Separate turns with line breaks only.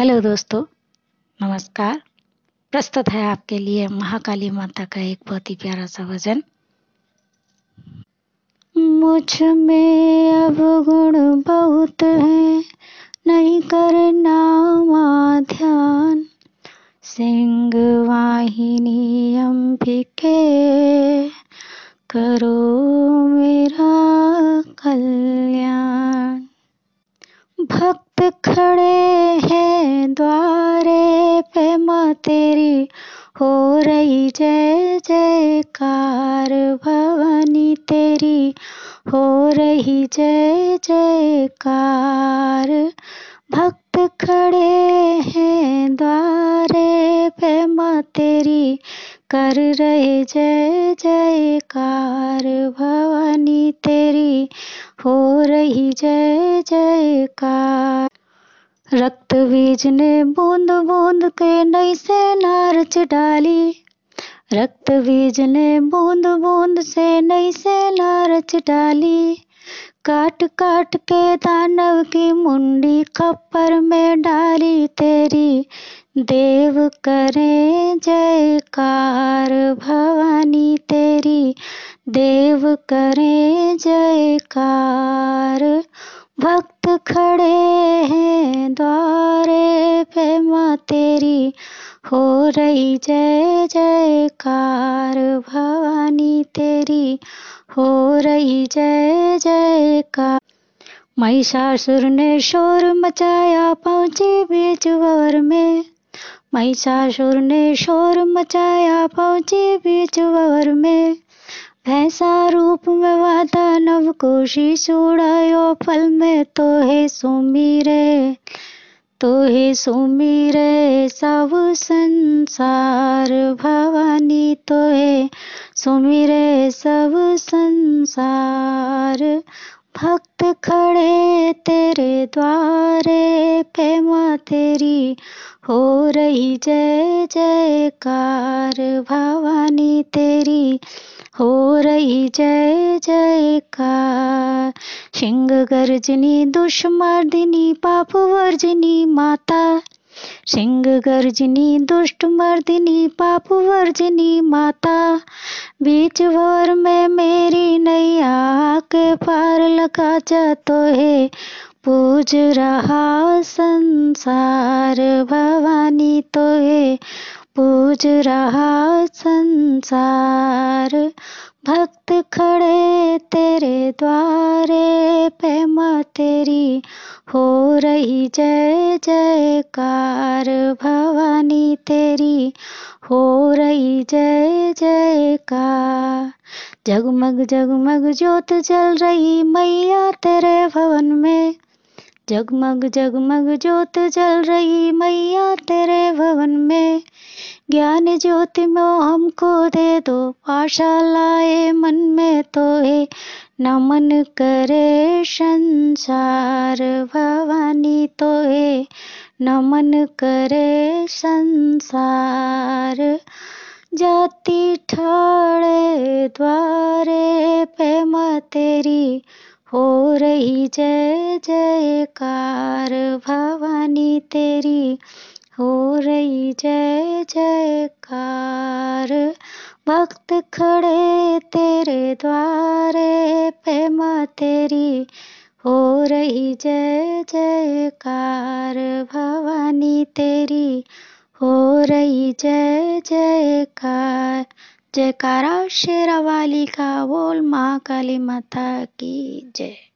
Hello दोस्तों, नमस्कार। प्रस्तुत है आपके लिए महाकाली माता का एक बहुत ही प्यारा सा भजन। मुझमें अब गुण बहुत है, नहीं करना ध्यान सिंह वाहिनी अंबिके करो मेरा कल्याण। भक्त खड़े द्वारे पे माँ तेरी हो रही। जय, जयकार भवानी तेरी हो रही। जय, जयकार भक्त खड़े हैं द्वारे पे माँ तेरी कर रहे। जय, जयकार भवानी तेरी हो रही। जय, जयकार रक्त बीज ने बूंद बूंद के नई से नारच डाली रक्त बीज ने बूंद बूंद से नई से नारच डाली काट काट के दानव की मुंडी खप्पर में डाली तेरी। देव करें जयकार भवानी तेरी। देव करें जयकार भक्त खड़े हैं द्वारे पे माँ तेरी हो रही जय जयकार भवानी तेरी। हो रही जय जयकार। महिषासुर ने शोर मचाया, पहुँची बीच वर में। महिषासुर ने शोर मचाया, पहुँची बीच वर में। भैंसा रूप में वादा नव कोशी सुड़ायो फल में तो है सुमीरे तो है सुमीरे सब संसार भवानी तो है सुमीरे सब संसार भक्त खड़े तेरे द्वारे पे माँ तेरी हो रही जय जयकार, भवानी तेरी हो रही जय जयकार। सिंह गर्जनी दुष्मर्दिनी पाप वर्जनी माता। सिंह गर्जनी दुष्ट मर्दिनी पाप वर्जनी माता। बीच भवर में मेरी नैया के पार लगा जा तो है। पूज रहा संसार, भवानी तो है। पूज रहा संसार। भक्त खड़े तेरे द्वारे पे माँ तेरी हो रही, जय, जयकार। भवानी तेरी हो रही, जय, जयकार। जगमग जगमग, ज्योत जल रही मैया तेरे भवन में। जगमग जगमग, ज्योत जल रही मैया तेरे भवन में। ज्ञान ज्योति में हमको दे दो। आशा लाए मन में तो है नमन करे संसार। भवानी तो है नमन करे संसार। जाति ठाड़े, द्वारे पे तेरी। हो रही जय जयकार। भवानी तेरी। हो रही जय जयकार। भक्त खड़े तेरे द्वारे पे माँ तेरी हो रही जय जयकार। भवानी तेरी हो रही जय जयकार। जयकारा शेरा वाली का बोल महाकाली माता की जय।